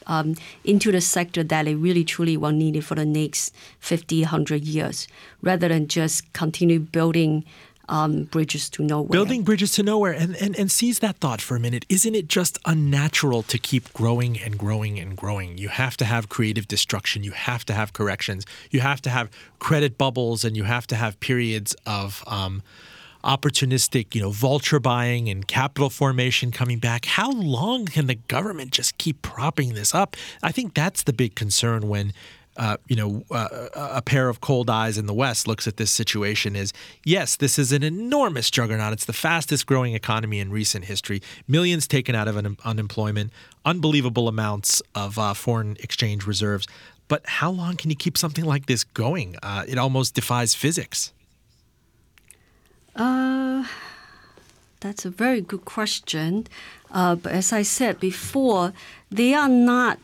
C: um, into the sector that they really truly will need it for the next 50, 100 years, rather than just continue building um, bridges to nowhere.
A: Building bridges to nowhere. And, and, and seize that thought for a minute. Isn't it just unnatural to keep growing and growing and growing? You have to have creative destruction. You have to have corrections. You have to have credit bubbles and you have to have periods of. Um, opportunistic, you know, vulture buying and capital formation coming back. How long can the government just keep propping this up? I think that's the big concern when uh, you know, uh, a pair of cold eyes in the West looks at this situation is yes, this is an enormous juggernaut. It's the fastest growing economy in recent history. Millions taken out of un- unemployment, unbelievable amounts of uh, foreign exchange reserves. But how long can you keep something like this going? Uh, it almost defies physics.
C: Uh, that's a very good question. Uh, but as I said before, they are not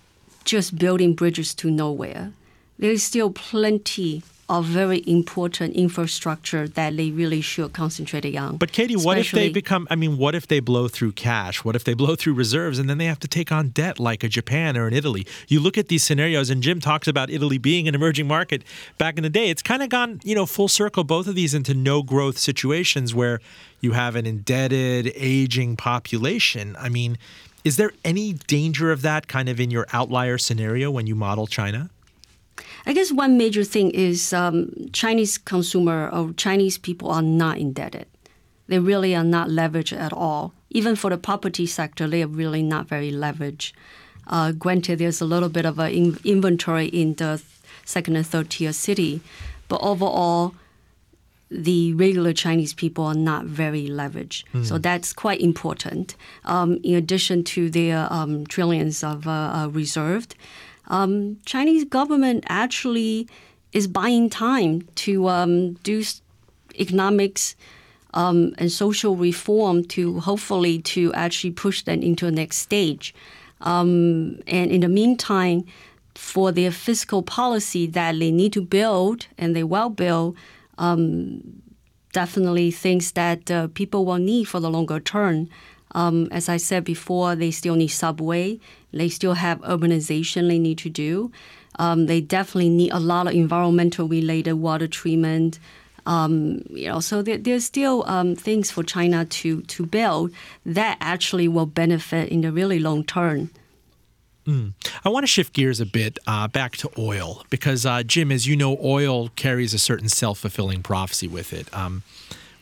C: just building bridges to nowhere. There is still plenty of very important infrastructure that they really should concentrate on.
A: But Katy, what if they become? I mean, what if they blow through cash? What if they blow through reserves and then they have to take on debt like a Japan or an Italy? You look at these scenarios, and Jim talks about Italy being an emerging market back in the day. It's kind of gone, you know, full circle. Both of these into no growth situations where you have an indebted, aging population. I mean, is there any danger of that kind of in your outlier scenario when you model China?
C: I guess one major thing is um, Chinese consumer or Chinese people are not indebted. They really are not leveraged at all. Even for the property sector, they are really not very leveraged. Uh, granted, there's a little bit of an in- inventory in the second and third tier city, but overall, the regular Chinese people are not very leveraged. So that's quite important. Um, in addition to their um, trillions of uh, uh, reserved, um, Chinese government actually is buying time to um, do economics um, and social reform to hopefully to actually push them into the next stage. Um, and in the meantime, for their fiscal policy that they need to build and they will build, definitely things that uh, people will need for the longer term. Um, as I said before, they still need subway. They still have urbanization they need to do. Um, they definitely need a lot of environmental related water treatment. Um, you know, so there, there's still um, things for China to to build that actually will benefit in the really long term.
A: I want to shift gears a bit uh, back to oil because, uh, Jim, as you know, oil carries a certain self fulfilling prophecy with it. Um,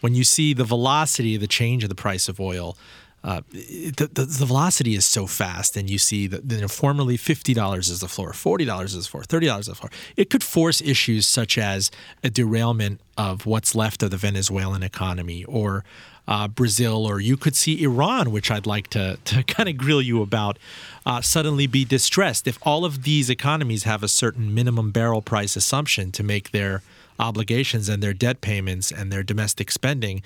A: when you see the velocity of the change of the price of oil, uh, the, the, the velocity is so fast, and you see that you know, formerly fifty dollars is the floor, forty dollars is the floor, thirty dollars is the floor. It could force issues such as a derailment of what's left of the Venezuelan economy, or uh, Brazil, or you could see Iran, which I'd like to to kind of grill you about, uh, suddenly be distressed if all of these economies have a certain minimum barrel price assumption to make their obligations and their debt payments and their domestic spending.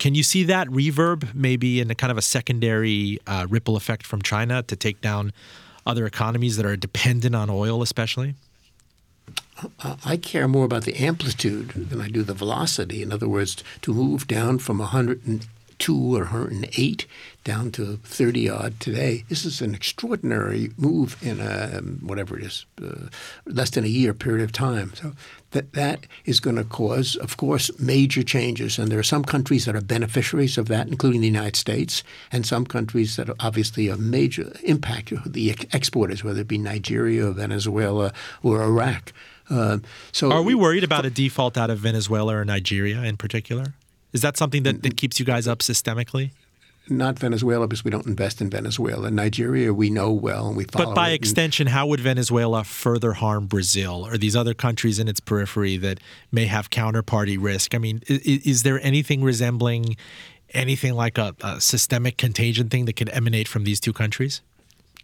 A: Can you see that reverb maybe in a kind of a secondary uh, ripple effect from China to take down other economies that are dependent on oil, especially?
B: I care more about the amplitude than I do the velocity. In other words, to move down from 102 or 108 down to 30 odd today, this is an extraordinary move in a, whatever it is, uh, less than a year period of time. So that that is going to cause, of course, major changes. And there are some countries that are beneficiaries of that, including the United States, and some countries that are obviously a major impact, the exporters, whether it be Nigeria or Venezuela or Iraq. Uh, so
A: Are we worried about a default out of Venezuela or Nigeria in particular? Is that something that, that keeps you guys up systemically?
B: Not Venezuela because we don't invest in Venezuela. Nigeria, we know well and we follow.
A: But by extension, how would Venezuela further harm Brazil or these other countries in its periphery that may have counterparty risk? I mean, is, is there anything resembling anything like a, a systemic contagion thing that could emanate from these two countries?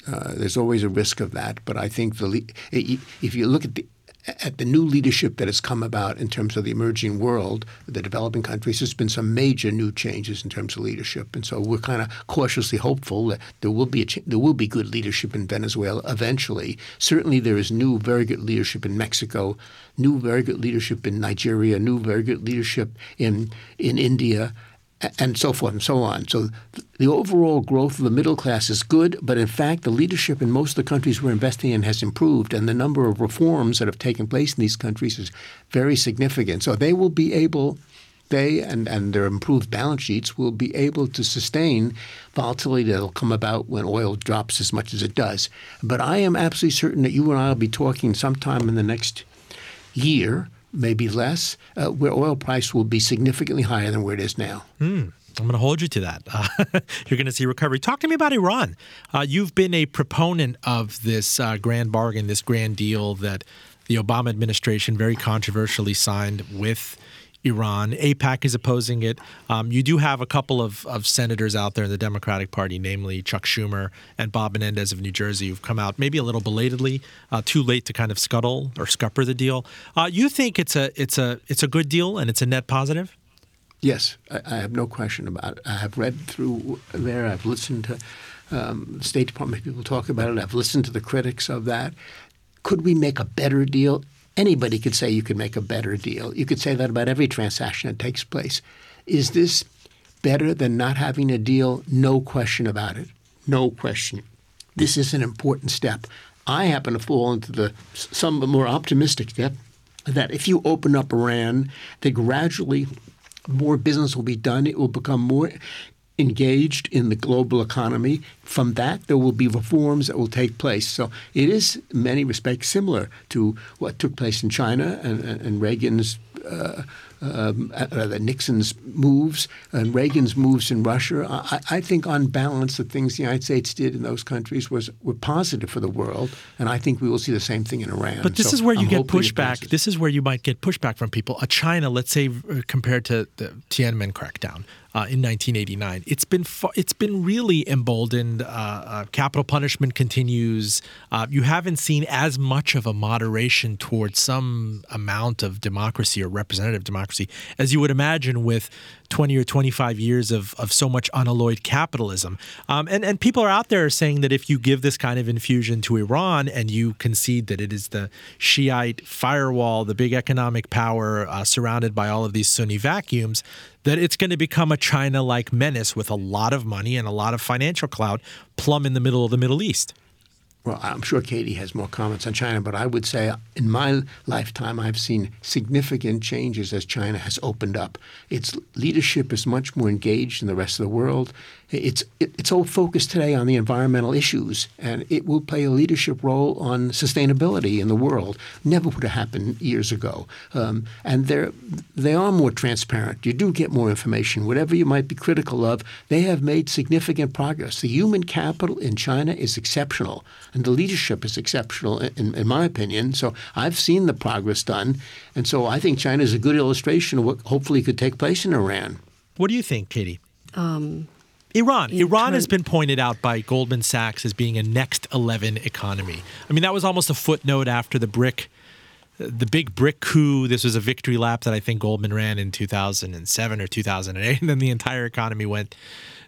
B: Uh, there's always a risk of that, but I think the le- if you look at the at the new leadership that has come about in terms of the emerging world, the developing countries, there's been some major new changes in terms of leadership, and so we're kind of cautiously hopeful that there will be there will be good leadership in Venezuela eventually. Certainly, there is new very good leadership in Mexico, new very good leadership in Nigeria, new very good leadership in in India and so forth and so on. So the overall growth of the middle class is good, but in fact, the leadership in most of the countries we're investing in has improved, and the number of reforms that have taken place in these countries is very significant. So they will be able. They and, and their improved balance sheets will be able to sustain volatility that will come about when oil drops as much as it does. But I am absolutely certain that you and I will be talking sometime in the next year maybe less, uh, where oil price will be significantly higher than where it is now.
A: I'm going to hold you to that. Uh, you're going to see recovery. Talk to me about Iran. Uh, you've been a proponent of this uh, grand bargain, this grand deal that the Obama administration very controversially signed with Iran. AIPAC is opposing it. Um, you do have a couple of, of senators out there in the Democratic Party, namely Chuck Schumer and Bob Menendez of New Jersey, who've come out maybe a little belatedly, uh, too late to kind of scuttle or scupper the deal. Uh, you think it's a it's a it's a good deal and it's a net positive?
B: Yes, I, I have no question about it. I have read through there. I've listened to um, State Department people talk about it. I've listened to the critics of that. Could we make a better deal? Anybody could say you could make a better deal. You could say that about every transaction that takes place. Is this better than not having a deal? No question about it. No question. This is an important step. I happen to fall into the some more optimistic step that if you open up Iran, that gradually more business will be done. It will become more engaged in the global economy. From that, there will be reforms that will take place. So it is, in many respects, similar to what took place in China and, and Reagan's. Uh, um, uh, Nixon's moves and Reagan's moves in Russia. I, I, think, on balance, the things the United States did in those countries was were positive for the world, and I think we will see the same thing in Iran.
A: But this
B: so
A: is where you
B: I'm
A: get pushback. This is where you might get pushback from people. A China, let's say, compared to the Tiananmen crackdown, uh, in 1989. It's been it's been really emboldened. Uh, uh, capital punishment continues. You haven't seen as much of a moderation towards some amount of democracy or representative democracy as you would imagine with 20 or 25 years of, of so much unalloyed capitalism. Um, and, and people are out there saying that if you give this kind of infusion to Iran and you concede that it is the Shiite firewall, the big economic power uh, surrounded by all of these Sunni vacuums, that it's going to become a China like menace with a lot of money and a lot of financial clout plumb in the middle of the Middle East.
B: Well, I'm sure Katy has more comments on China, but I would say in my lifetime, I've seen significant changes as China has opened up. Its leadership is much more engaged in the rest of the world. It's it's all focused today on the environmental issues, and it will play a leadership role on sustainability in the world. Never would have happened years ago. Um, and they're they are more transparent. You do get more information. Whatever you might be critical of, they have made significant progress. The human capital in China is exceptional, and the leadership is exceptional, in, in my opinion. So I've seen the progress done, and so I think China is a good illustration of what hopefully could take place in Iran.
A: What do you think, Katy? Um, Iran. Iran has been pointed out by Goldman Sachs as being a next 11 economy. I mean, that was almost a footnote after the BRIC the big BRIC coup. This was a victory lap that I think Goldman ran in 2007 or 2008, and then the entire economy went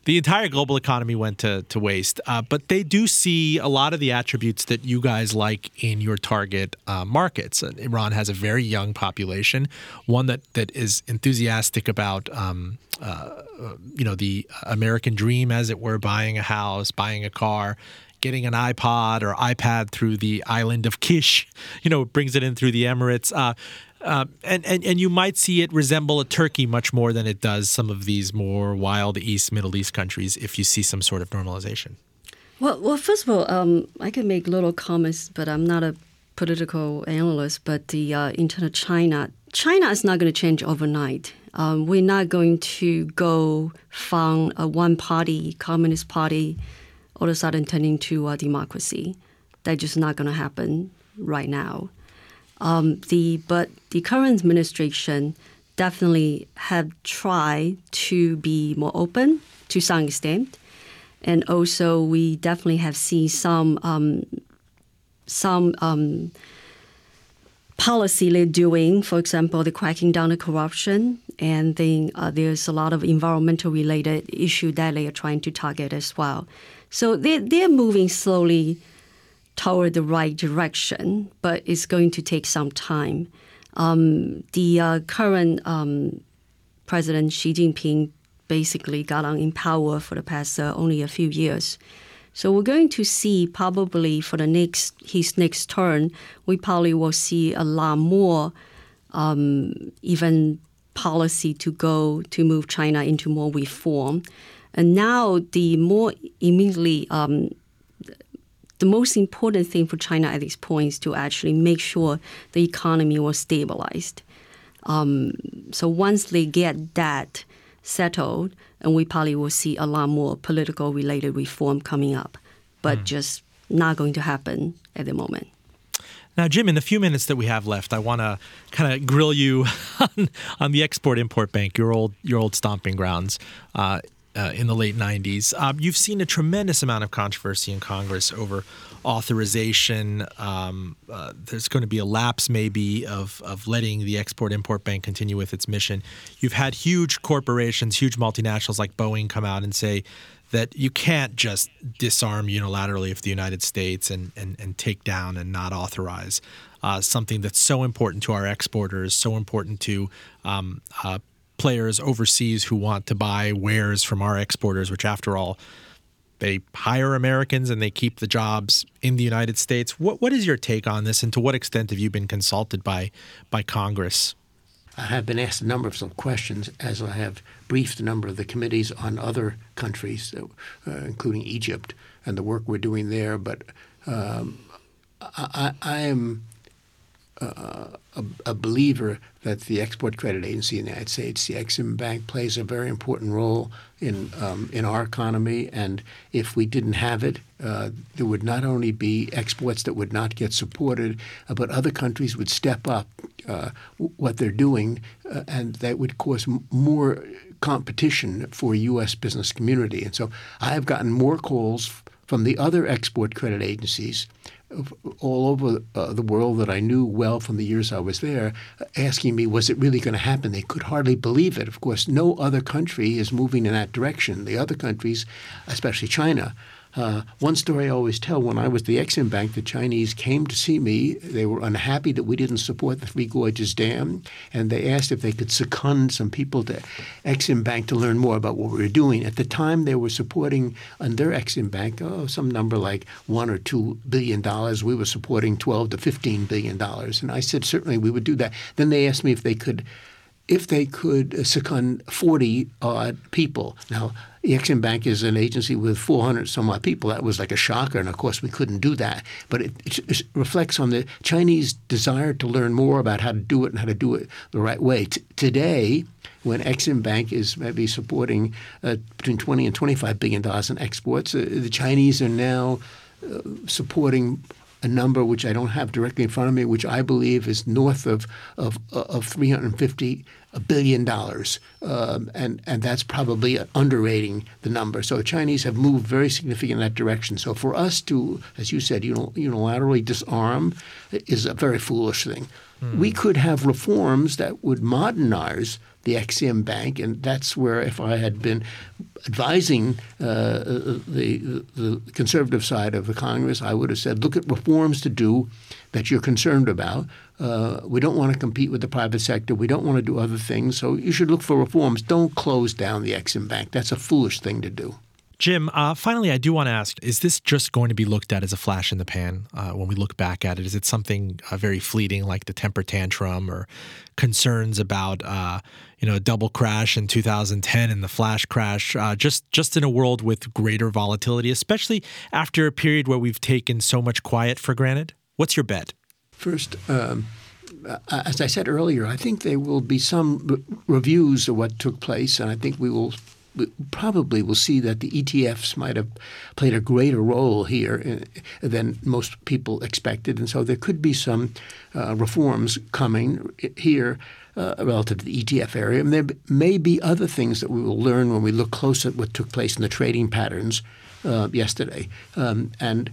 A: the entire global economy went to, to waste. Uh, but they do see a lot of the attributes that you guys like in your target uh, markets. Uh, Iran has a very young population, one that, that is enthusiastic about. Um, uh, you know the American dream, as it were, buying a house, buying a car, getting an iPod or iPad through the island of Kish, you know, brings it in through the Emirates. Uh, uh, and, and, and you might see it resemble a Turkey much more than it does some of these more wild East, Middle East countries if you see some sort of normalization.
C: Well, well, first of all, um, I can make little comments, but I'm not a political analyst. But the uh, internal China, China is not going to change overnight. Um, we're not going to go from a one-party communist party all of a sudden turn into a democracy. That's just not going to happen right now. Um, the but the current administration definitely have tried to be more open to some extent, and also we definitely have seen some um, some um, policy they're doing. For example, the cracking down on corruption, and then uh, there's a lot of environmental related issue that they are trying to target as well. So they they're moving slowly toward the right direction, but it's going to take some time. Um, the uh, current um, President Xi Jinping basically got on in power for the past uh, only a few years. So we're going to see probably for the next his next turn, we probably will see a lot more um, even policy to go to move China into more reform. And now the more immediately um, the most important thing for China at this point is to actually make sure the economy was stabilized. Um, so once they get that settled, and we probably will see a lot more political related reform coming up, but mm. just not going to happen at the moment.
A: Now, Jim, in the few minutes that we have left, I want to kind of grill you on, on the Export Import Bank, your old your old stomping grounds. Uh, uh, in the late 90s. Uh, you've seen a tremendous amount of controversy in Congress over authorization. Um, uh, there's going to be a lapse, maybe, of, of letting the Export Import Bank continue with its mission. You've had huge corporations, huge multinationals like Boeing come out and say that you can't just disarm unilaterally of the United States and, and, and take down and not authorize uh, something that's so important to our exporters, so important to um, uh, players overseas who want to buy wares from our exporters, which, after all, they hire Americans and they keep the jobs in the United States. What what is your take on this, and to what extent have you been consulted by by Congress?
B: I have been asked a number of some questions as I have briefed a number of the committees on other countries, uh, including Egypt, and the work we're doing there. But um, I, I, am uh, a, a, believer that the Export Credit Agency in the United States, the Exim Bank, plays a very important role in um, in our economy. And if we didn't have it, uh, there would not only be exports that would not get supported, uh, but other countries would step up uh, what they're doing, uh, and that would cause m- more competition for U.S. business community. And so I have gotten more calls from the other export credit agencies all over uh, the world that I knew well from the years I was there, asking me, was it really going to happen? They could hardly believe it. Of course, no other country is moving in that direction. The other countries, especially China, uh, one story I always tell when I was the Exim Bank, the Chinese came to see me. They were unhappy that we didn't support the Three Gorges Dam, and they asked if they could second some people to Exim Bank to learn more about what we were doing. At the time, they were supporting their Exim Bank oh, some number like one or two billion dollars. We were supporting 12 to 15 billion dollars, and I said certainly we would do that. Then they asked me if they could if they could second 40 odd people. Now, Exim Bank is an agency with 400 some odd people. That was like a shocker, and of course we couldn't do that. But it, it, reflects on the Chinese desire to learn more about how to do it and how to do it the right way. T- today, when Exim Bank is maybe supporting uh, between 20 and 25 billion dollars in exports, uh, the Chinese are now uh, supporting a number which I don't have directly in front of me, which I believe is north of of, of 350 billion dollars, um, and and that's probably underrating the number. So the Chinese have moved very significantly in that direction. So for us to, as you said, unilaterally disarm is a very foolish thing. Hmm. We could have reforms that would modernize the Exim Bank, and that's where if I had been advising uh, the, the conservative side of the Congress, I would have said, look at reforms to do that you're concerned about. Uh, we don't want to compete with the private sector. We don't want to do other things. So you should look for reforms. Don't close down the Exim Bank. That's a foolish thing to do.
A: Jim, uh, finally, I do want to ask is this just going to be looked at as a flash in the pan uh, when we look back at it? Is it something uh, very fleeting like the temper tantrum or concerns about uh, you know a double crash in 2010 and the flash crash uh, just just in a world with greater volatility, especially after a period where we've taken so much quiet for granted? What's your bet?
B: First, um, as I said earlier, I think there will be some re- reviews of what took place, and I think we will probably will see that the ETFs might have played a greater role here uh, than most people expected, and so there could be some uh, reforms coming here. Uh, relative to the ETF area. And there may be other things that we will learn when we look close at what took place in the trading patterns uh, yesterday. Um, and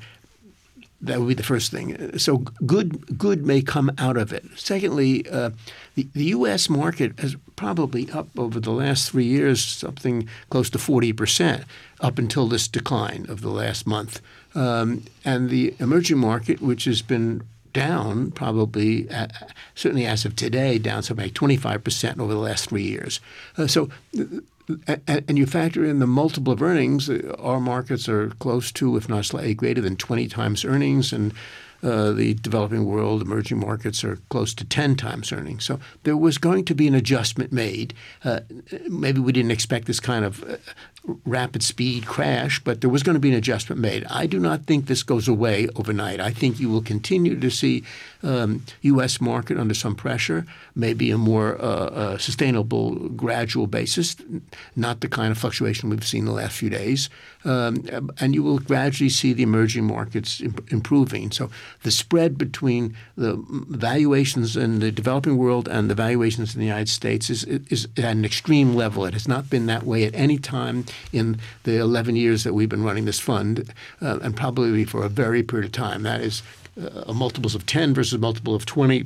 B: that would be the first thing. So good good may come out of it. Secondly, uh, the, the U.S. market has probably up over the last three years something close to 40 percent up until this decline of the last month. Um, and the emerging market, which has been down probably, uh, certainly as of today, down something like 25 percent over the last three years. Uh, so and you factor in the multiple of earnings, uh, our markets are close to, if not slightly greater than 20 times earnings, and uh, the developing world, emerging markets are close to 10 times earnings. So there was going to be an adjustment made. Uh, maybe we didn't expect this kind of uh, rapid speed crash, but there was going to be an adjustment made. I do not think this goes away overnight. I think you will continue to see um, U.S. market under some pressure, maybe a more uh, uh, sustainable, gradual basis, not the kind of fluctuation we've seen the last few days. Um, and you will gradually see the emerging markets imp- improving. So the spread between the valuations in the developing world and the valuations in the United States is, is at an extreme level. It has not been that way at any time in the 11 years that we've been running this fund, uh, and probably for a very period of time. That is uh, multiples of 10 versus multiple of 20.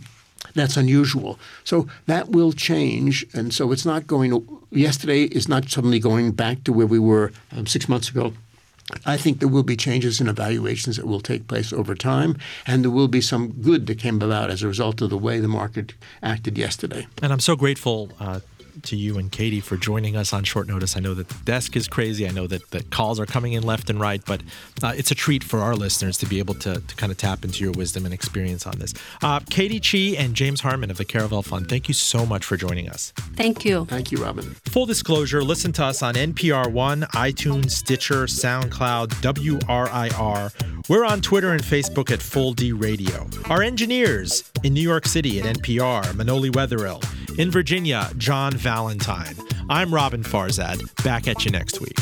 B: That's unusual. So that will change. And so it's not going, yesterday is not suddenly going back to where we were um, six months ago I think there will be changes in evaluations that will take place over time, and there will be some good that came about as a result of the way the market acted yesterday.
A: And I'm so grateful uh, to you and Katy for joining us on short notice. I know that the desk is crazy. I know that the calls are coming in left and right, but uh, it's a treat for our listeners to be able to, to kind of tap into your wisdom and experience on this. Uh, Katy Chih and James Harmon of the Caravel Fund, thank you so much for joining us.
C: Thank you.
B: Thank you, Roben.
A: Full disclosure listen to us on NPR One, iTunes, Stitcher, SoundCloud, WRIR. We're on Twitter and Facebook at Full D Radio. Our engineers in New York City at NPR, Manoli Wetherill. In Virginia, John Valentine. I'm Roben Farzad. Back at you next week.